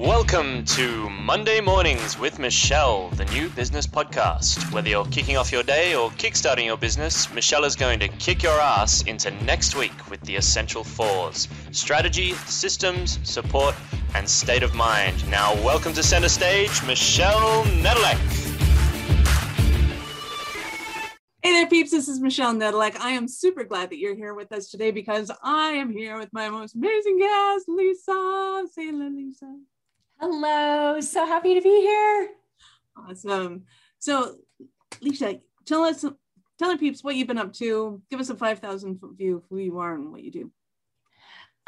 Welcome to Monday Mornings with Michelle, the new business podcast. Whether you're kicking off your day or kickstarting your business, Michelle is going to kick your ass into next week with the essential fours strategy, systems, support, and state of mind. Now, welcome to center stage, Michelle Nedelec. Hey there, peeps. This is Michelle Nedelec. I am super glad that you're here with us today because I am here with my most amazing guest, Leisa. Say hello, Leisa. Hello, so happy to be here. Awesome. So, Leisa, tell us, tell our peeps what you've been up to. Give us a 5,000 foot view of who you are and what you do.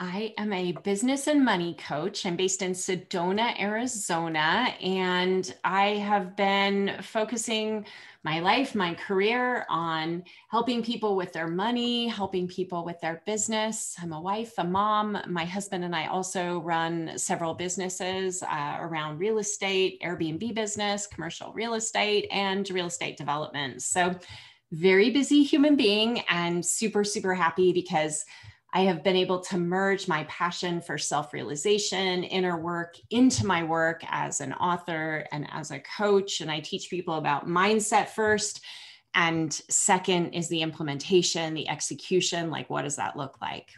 I am a business and money coach. I'm based in Sedona, Arizona, and I have been focusing my life, my career on helping people with their money, helping people with their business. I'm a wife, a mom. My husband and I also run several businesses uh, around real estate, Airbnb business, commercial real estate, and real estate development. So, very busy human being and super, super happy because I have been able to merge my passion for self realization, inner work into my work as an author and as a coach. And I teach people about mindset first. And second is the implementation, the execution. Like, what does that look like?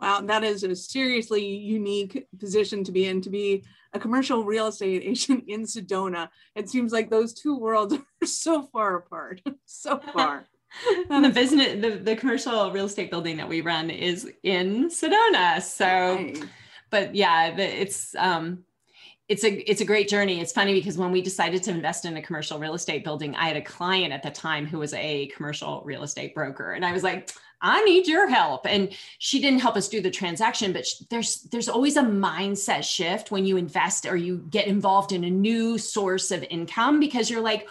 Wow, that is a seriously unique position to be in, to be a commercial real estate agent in Sedona. It seems like those two worlds are so far apart, so far the business the, the commercial real estate building that we run is in sedona. So right. but yeah the, it's um it's a it's a great journey. It's funny because when we decided to invest in a commercial real estate building i had a client at the time who was a commercial real estate broker. And i was like i need your help. And she didn't help us do the transaction but there's there's always a mindset shift when you invest or you get involved in a new source of income because you're like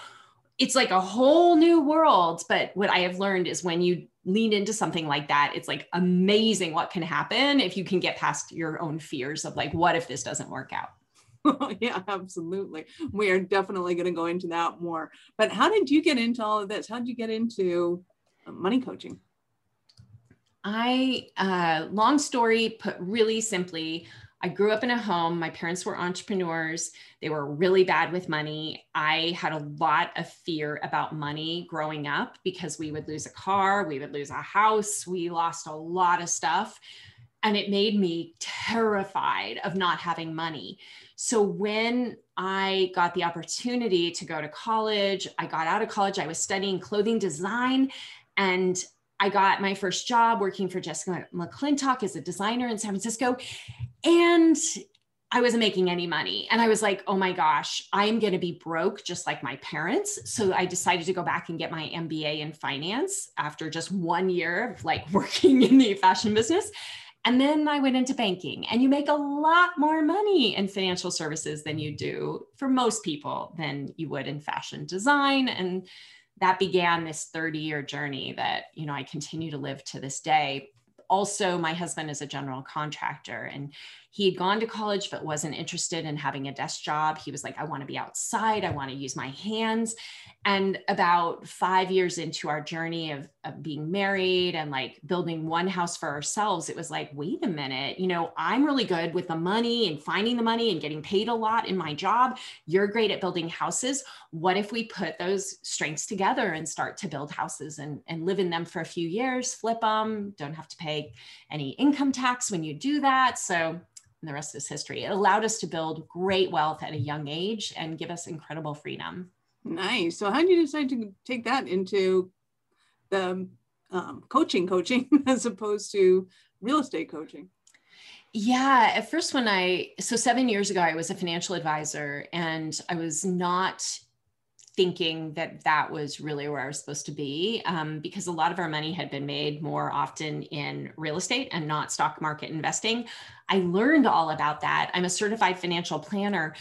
it's like a whole new world. But what I have learned is when you lean into something like that, it's like amazing what can happen if you can get past your own fears of like, what if this doesn't work out? yeah, absolutely. We are definitely going to go into that more. But how did you get into all of this? How did you get into uh, money coaching? I, uh, long story put really simply, I grew up in a home. My parents were entrepreneurs. They were really bad with money. I had a lot of fear about money growing up because we would lose a car, we would lose a house, we lost a lot of stuff. And it made me terrified of not having money. So when I got the opportunity to go to college, I got out of college, I was studying clothing design. And I got my first job working for Jessica McClintock as a designer in San Francisco. And I wasn't making any money. And I was like, oh my gosh, I'm going to be broke just like my parents. So I decided to go back and get my MBA in finance after just one year of like working in the fashion business. And then I went into banking, and you make a lot more money in financial services than you do for most people than you would in fashion design. And that began this 30 year journey that, you know, I continue to live to this day also my husband is a general contractor and he had gone to college but wasn't interested in having a desk job. He was like i want to be outside. I want to use my hands. And about five years into our journey of, of being married and like building one house for ourselves it was like wait a minute. You know i'm really good with the money and finding the money and getting paid a lot in my job. You're great at building houses. What if we put those strengths together and start to build houses and, and live in them for a few years flip them don't have to pay any income tax when you do that? So the rest is history. It allowed us to build great wealth at a young age and give us incredible freedom. Nice. So, how did you decide to take that into the um, coaching, coaching as opposed to real estate coaching? Yeah, at first, when I, so seven years ago, I was a financial advisor and I was not thinking that that was really where I was supposed to be um, because a lot of our money had been made more often in real estate and not stock market investing. I learned all about that. I'm a certified financial planner,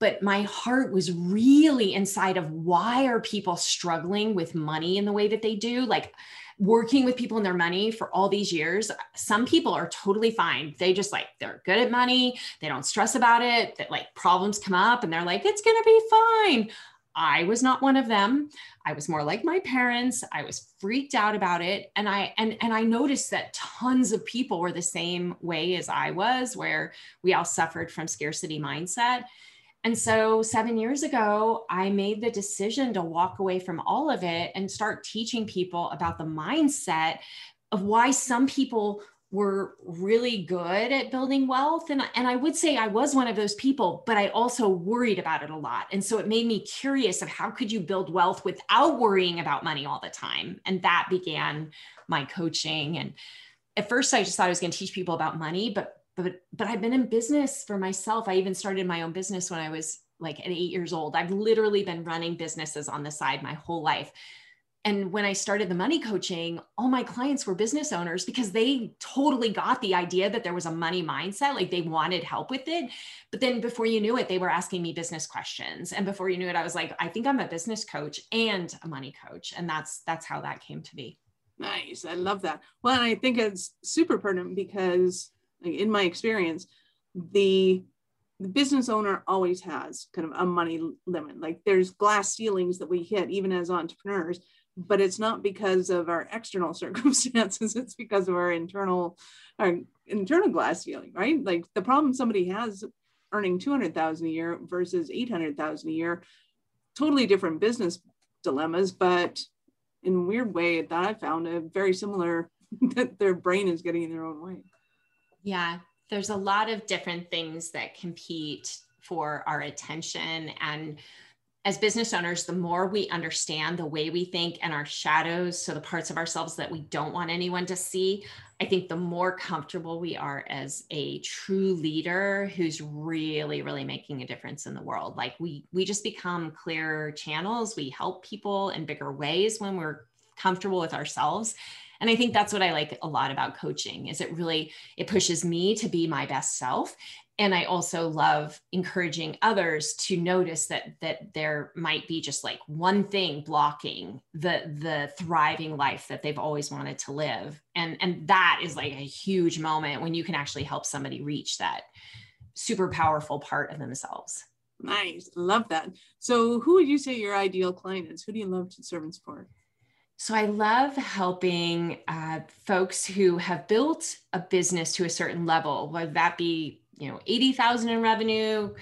but my heart was really inside of why are people struggling with money in the way that they do? Like, working with people and their money for all these years some people are totally fine they just like they're good at money they don't stress about it that like problems come up and they're like it's going to be fine I was not one of them. I was more like my parents. I was freaked out about it. And I and and I noticed that tons of people were the same way as I was, where we all suffered from scarcity mindset. And so, seven years ago, I made the decision to walk away from all of it and start teaching people about the mindset of why some people were really good at building wealth. And, and I would say I was one of those people, but I also worried about it a lot. And so it made me curious of how could you build wealth without worrying about money all the time? And that began my coaching. And at first I just thought I was going to teach people about money, but but but I've been in business for myself. I even started my own business when I was like at 8 years old. I've literally been running businesses on the side my whole life and when I started the money coaching, all my clients were business owners because they totally got the idea that there was a money mindset, like they wanted help with it. But then before you knew it, they were asking me business questions. And before you knew it, I was like, I think I'm a business coach and a money coach. And that's that's how that came to be. Nice. I love that. Well, and I think it's super pertinent because in my experience, the the business owner always has kind of a money limit. Like there's glass ceilings that we hit even as entrepreneurs but it's not because of our external circumstances it's because of our internal our internal glass ceiling right? Like the problem somebody has earning 200000 a year versus 800000 a year totally different business dilemmas but in a weird way that i found a very similar that their brain is getting in their own way. Yeah there's a lot of different things that compete for our attention and as business owners, the more we understand the way we think and our shadows, so the parts of ourselves that we don't want anyone to see, I think the more comfortable we are as a true leader who's really, really making a difference in the world. Like we we just become clearer channels. We help people in bigger ways when we're comfortable with ourselves and i think that's what i like a lot about coaching is it really it pushes me to be my best self and i also love encouraging others to notice that that there might be just like one thing blocking the the thriving life that they've always wanted to live. And and that is like a huge moment when you can actually help somebody reach that super powerful part of themselves. Nice. Love that. So who would you say your ideal client is? Who do you love to serve and support? So I love helping uh, folks who have built a business to a certain level, whether that be you know, 80,000 in revenue,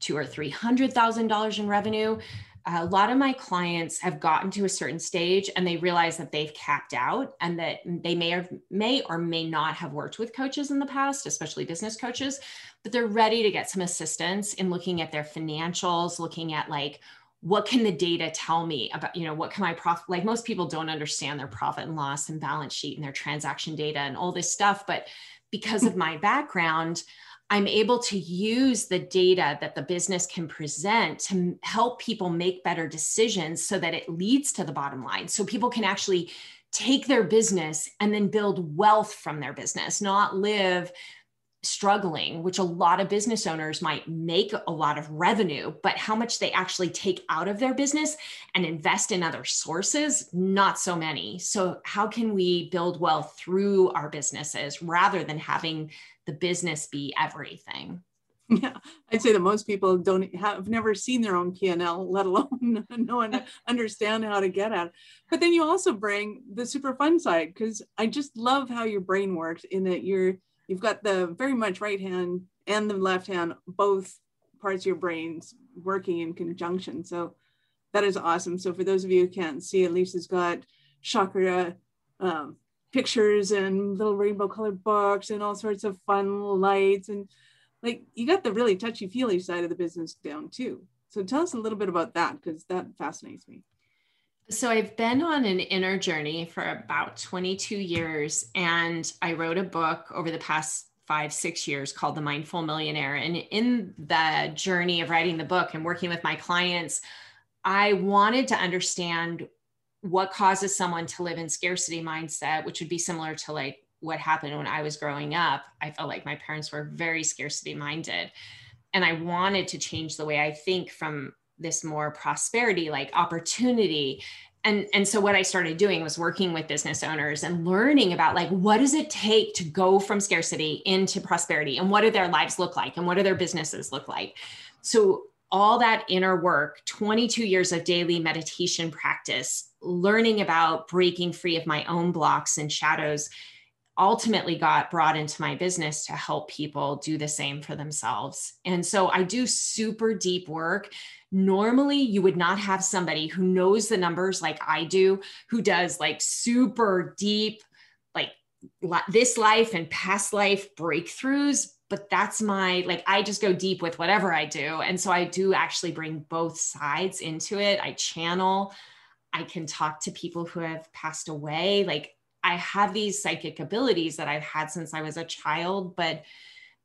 two or $300,000 in revenue. A lot of my clients have gotten to a certain stage and they realize that they've capped out and that they may or may or may not have worked with coaches in the past, especially business coaches, but they're ready to get some assistance in looking at their financials, looking at like what can the data tell me about you know what can my profit like most people don't understand their profit and loss and balance sheet and their transaction data and all this stuff but because of hmm. my background I'm able to use the data that the business can present to help people make better decisions so that it leads to the bottom line. So people can actually take their business and then build wealth from their business, not live struggling, which a lot of business owners might make a lot of revenue, but how much they actually take out of their business and invest in other sources, not so many. So, how can we build wealth through our businesses rather than having the business be everything? Yeah, I'd say that most people don't have never seen their own P&L, let alone know and understand how to get at it. But then you also bring the super fun side because I just love how your brain works in that you're you've got the very much right hand and the left hand, both parts of your brains working in conjunction. So that is awesome. So for those of you who can't see, Leisa's got chakra um, pictures and little rainbow colored books and all sorts of fun lights. And like you got the really touchy feely side of the business down too. So tell us a little bit about that because that fascinates me. So I've been on an inner journey for about 22 years, and I wrote a book over the past five, six years called The Mindful Millionaire. And in the journey of writing the book and working with my clients, I wanted to understand what causes someone to live in scarcity mindset, which would be similar to like what happened when I was growing up. I felt like my parents were very scarcity minded. And I wanted to change the way I think from this more prosperity like opportunity. And and so what i started doing was working with business owners and learning about like what does it take to go from scarcity into prosperity? And what do their lives look like? And what do their businesses look like? So all that inner work 22 years of daily meditation practice learning about breaking free of my own blocks and shadows ultimately got brought into my business to help people do the same for themselves. And so I do super deep work. Normally, you would not have somebody who knows the numbers like I do, who does like super deep, like this life and past life breakthroughs. But that's my, like, I just go deep with whatever I do. And so I do actually bring both sides into it. I channel, I can talk to people who have passed away. Like, I have these psychic abilities that I've had since I was a child, but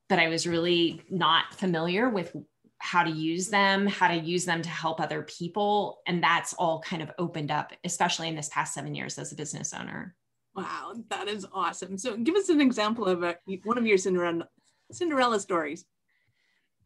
but I was really not familiar with how to use them, how to use them to help other people. And that's all kind of opened up, especially in this past seven years as a business owner. Wow, that is awesome. So give us an example of a, one of your Cinderella, Cinderella stories.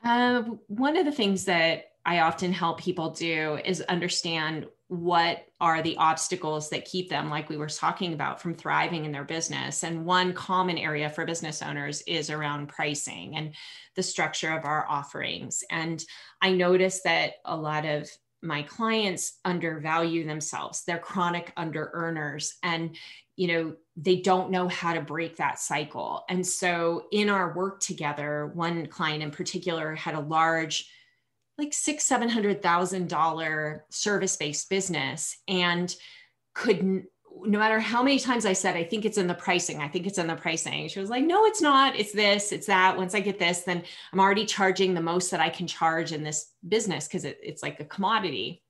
Uh, one of the things that I often help people do is understand what are the obstacles that keep them, like we were talking about, from thriving in their business. And one common area for business owners is around pricing and the structure of our offerings. And I notice that a lot of my clients undervalue themselves. They're chronic under earners and you know they don't know how to break that cycle. And so in our work together, one client in particular had a large like six, seven hundred thousand dollar service-based business and couldn't no matter how many times I said, I think it's in the pricing, I think it's in the pricing. She was like, no, it's not. It's this, it's that. Once I get this, then I'm already charging the most that I can charge in this business because it, it's like a commodity.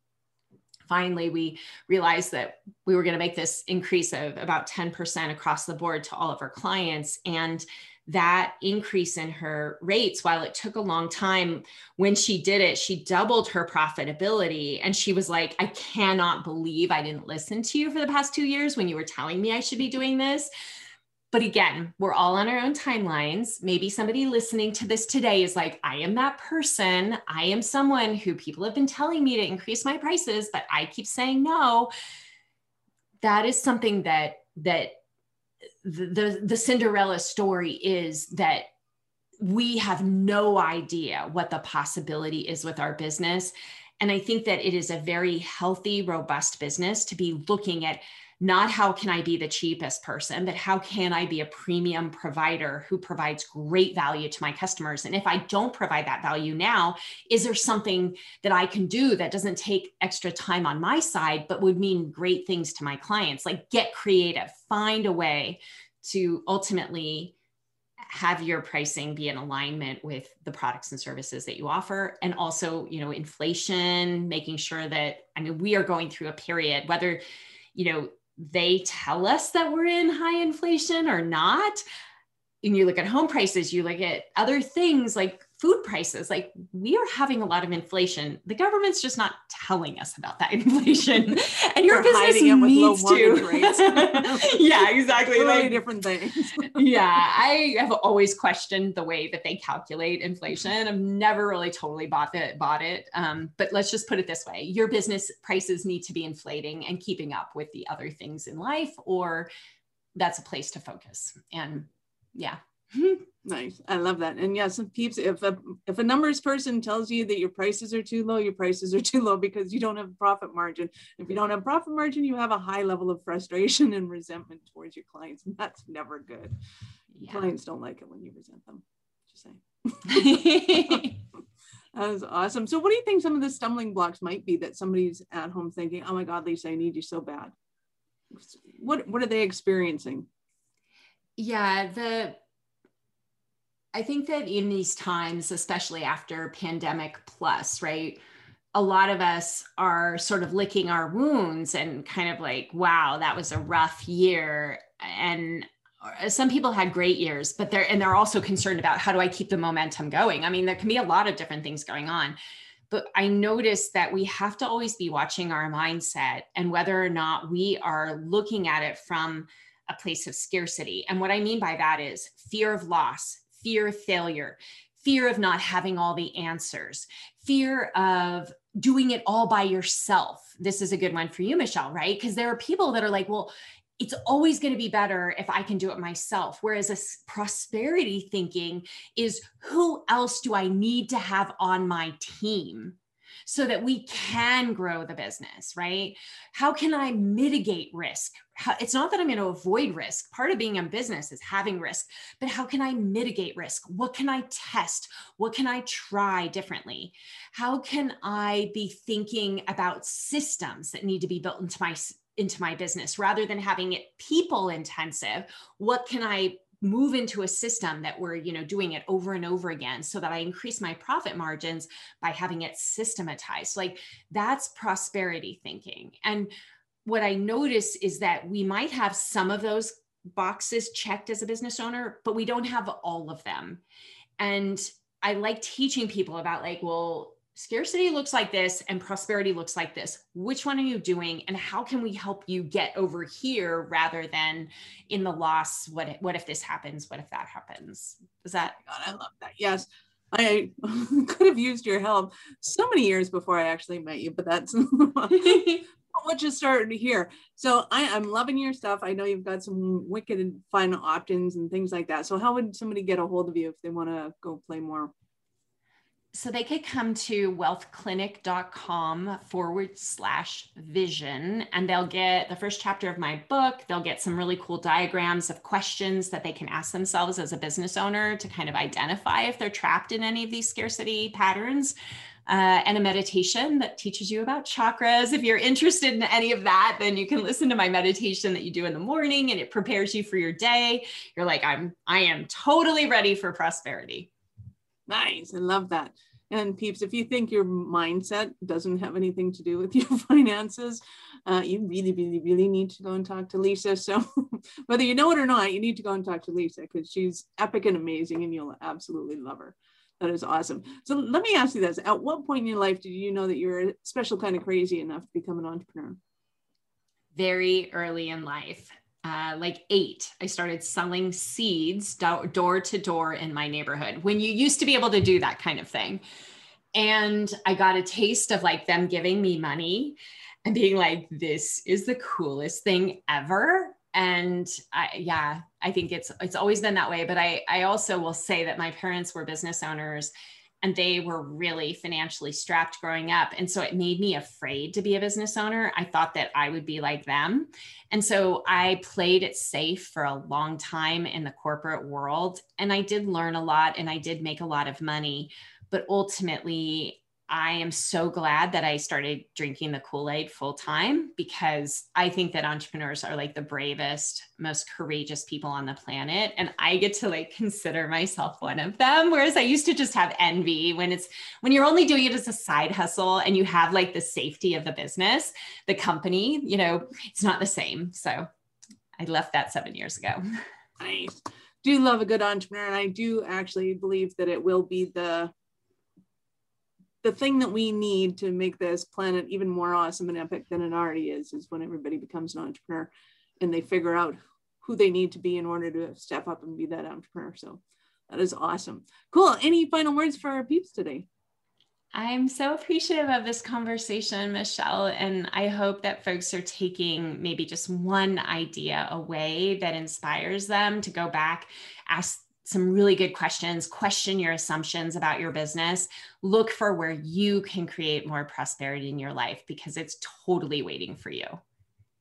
Finally, we realized that we were going to make this increase of about 10% across the board to all of our clients. And that increase in her rates while it took a long time when she did it she doubled her profitability. And she was like i cannot believe i didn't listen to you for the past 2 years when you were telling me i should be doing this. But again we're all on our own timelines. Maybe somebody listening to this today is like i am that person. I am someone who people have been telling me to increase my prices but i keep saying no. That is something that that the, the, Cinderella story is that we have no idea what the possibility is with our business. And I think that it is a very healthy, robust business to be looking at not how can I be the cheapest person, but how can I be a premium provider who provides great value to my customers? And if I don't provide that value now, is there something that I can do that doesn't take extra time on my side, but would mean great things to my clients? Like get creative, find a way to ultimately have your pricing be in alignment with the products and services that you offer and also you know inflation making sure that i mean we are going through a period whether you know they tell us that we're in high inflation or not. And you look at home prices, you look at other things like food prices, like we are having a lot of inflation. The government's just not telling us about that inflation. And your business needs to. yeah, exactly. Really like, different things. yeah. I have always questioned the way that they calculate inflation. I've never really totally bought it, bought it. Um, but let's just put it this way. Your business prices need to be inflating and keeping up with the other things in life, or that's a place to focus. And yeah. Nice. I love that. And yes, peeps, if a if a numbers person tells you that your prices are too low, your prices are too low because you don't have profit margin. If you don't have profit margin, you have a high level of frustration and resentment towards your clients. And that's never good. Yeah. Clients don't like it when you resent them. Just saying. that was awesome. So what do you think some of the stumbling blocks might be that somebody's at home thinking, oh my God, Leisa, I need you so bad? What what are they experiencing? Yeah, the I think that in these times, especially after pandemic plus, right? A lot of us are sort of licking our wounds and kind of like, wow, that was a rough year. And uh, some people had great years, but they're and they're also concerned about how do I keep the momentum going? I mean, there can be a lot of different things going on. But I noticed that we have to always be watching our mindset and whether or not we are looking at it from a place of scarcity. And what I mean by that is fear of loss, fear of failure, fear of not having all the answers, fear of doing it all by yourself. This is a good one for you, Michelle, right? Because there are people that are like, well, it's always going to be better if I can do it myself. Whereas a prosperity thinking is who else do I need to have on my team? So that we can grow the business, right? How can I mitigate risk? How, it's not that I'm going to avoid risk. Part of being in business is having risk, but how can I mitigate risk? What can I test? What can I try differently? How can I be thinking about systems that need to be built into my into my business rather than having it people intensive? What can I move into a system that we're you know doing it over and over again so that i increase my profit margins by having it systematized. Like that's prosperity thinking. And what i notice is that we might have some of those boxes checked as a business owner but we don't have all of them. And i like teaching people about like well scarcity looks like this and prosperity looks like this. Which one are you doing and how can we help you get over here rather than in the loss what if, what if this happens? What if that happens? Is that oh God, I love that. Yes. I could have used your help so many years before I actually met you, but that's what just started here. So I, I'm loving your stuff. I know you've got some wicked and fun opt-ins and things like that. So how would somebody get a hold of you if they want to go play more? So they could come to wealthclinic.com forward slash vision and they'll get the first chapter of my book they'll get some really cool diagrams of questions that they can ask themselves as a business owner to kind of identify if they're trapped in any of these scarcity patterns uh, and a meditation that teaches you about chakras. If you're interested in any of that, then you can listen to my meditation that you do in the morning and it prepares you for your day. You're like, I'm, I am totally ready for prosperity. Nice. I love that. And peeps, if you think your mindset doesn't have anything to do with your finances, uh, you really, really, really need to go and talk to Leisa. So whether you know it or not, you need to go and talk to Leisa because she's epic and amazing and you'll absolutely love her. That is awesome. So let me ask you this. At what point in your life did you know that you're a special kind of crazy enough to become an entrepreneur? Very early in life. Uh, like eight, I started selling seeds do- door to door in my neighborhood when you used to be able to do that kind of thing. And I got a taste of like them giving me money and being like, this is the coolest thing ever. And I, yeah, I think it's it's always been that way. But I I also will say that my parents were business owners and they were really financially strapped growing up. And so it made me afraid to be a business owner. I thought that I would be like them. And so I played it safe for a long time in the corporate world. And I did learn a lot and I did make a lot of money. But ultimately, I am so glad that I started drinking the Kool Aid full time because I think that entrepreneurs are like the bravest, most courageous people on the planet. And I get to like consider myself one of them. Whereas I used to just have envy when it's when you're only doing it as a side hustle and you have like the safety of the business, the company, you know, it's not the same. So I left that seven years ago. Nice. Do love a good entrepreneur. And I do actually believe that it will be the the thing that we need to make this planet even more awesome and epic than it already is is when everybody becomes an entrepreneur and they figure out who they need to be in order to step up and be that entrepreneur. So that is awesome. Cool. Any final words for our peeps today? I'm so appreciative of this conversation, Michelle. And I hope that folks are taking maybe just one idea away that inspires them to go back, ask some really good questions, question your assumptions about your business, look for where you can create more prosperity in your life because it's totally waiting for you.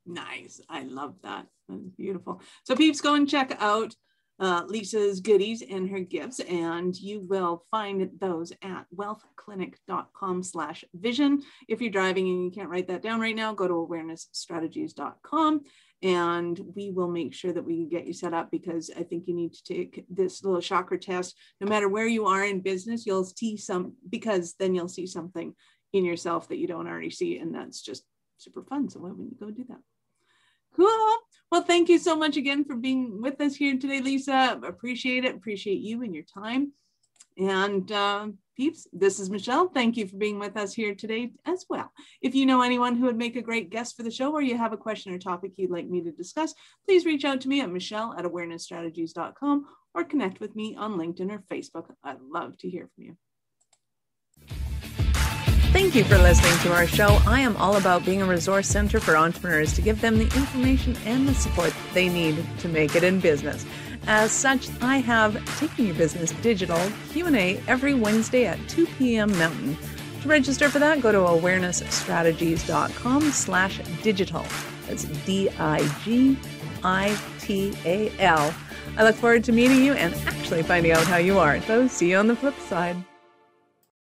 Nice. I love that. That's beautiful. So, peeps, go and check out uh, Leisa's goodies and her gifts, and you will find those at wealthclinic.com slash vision. If you're driving and you can't write that down right now, go to awarenessstrategies.com and we will make sure that we get you set up because I think you need to take this little chakra test. No matter where you are in business, you'll see some because then you'll see something in yourself that you don't already see, and that's just super fun. So why wouldn't you go do that? Cool. Well, thank you so much again for being with us here today, Leisa. Appreciate it. Appreciate you and your time. And uh, peeps, this is Michelle. Thank you for being with us here today as well. If you know anyone who would make a great guest for the show or you have a question or topic you'd like me to discuss, please reach out to me at michelle at awarenessstrategies.com or connect with me on LinkedIn or Facebook. I'd love to hear from you. Thank you for listening to our show. I am all about being a resource center for entrepreneurs to give them the information and the support they need to make it in business. As such, I have Taking Your Business Digital Q&A every Wednesday at 2 p.m. Mountain. To register for that, go to awarenessstrategies.com slash digital. That's D-I-G-I-T-A-L. I look forward to meeting you and actually finding out how you are. So see you on the flip side.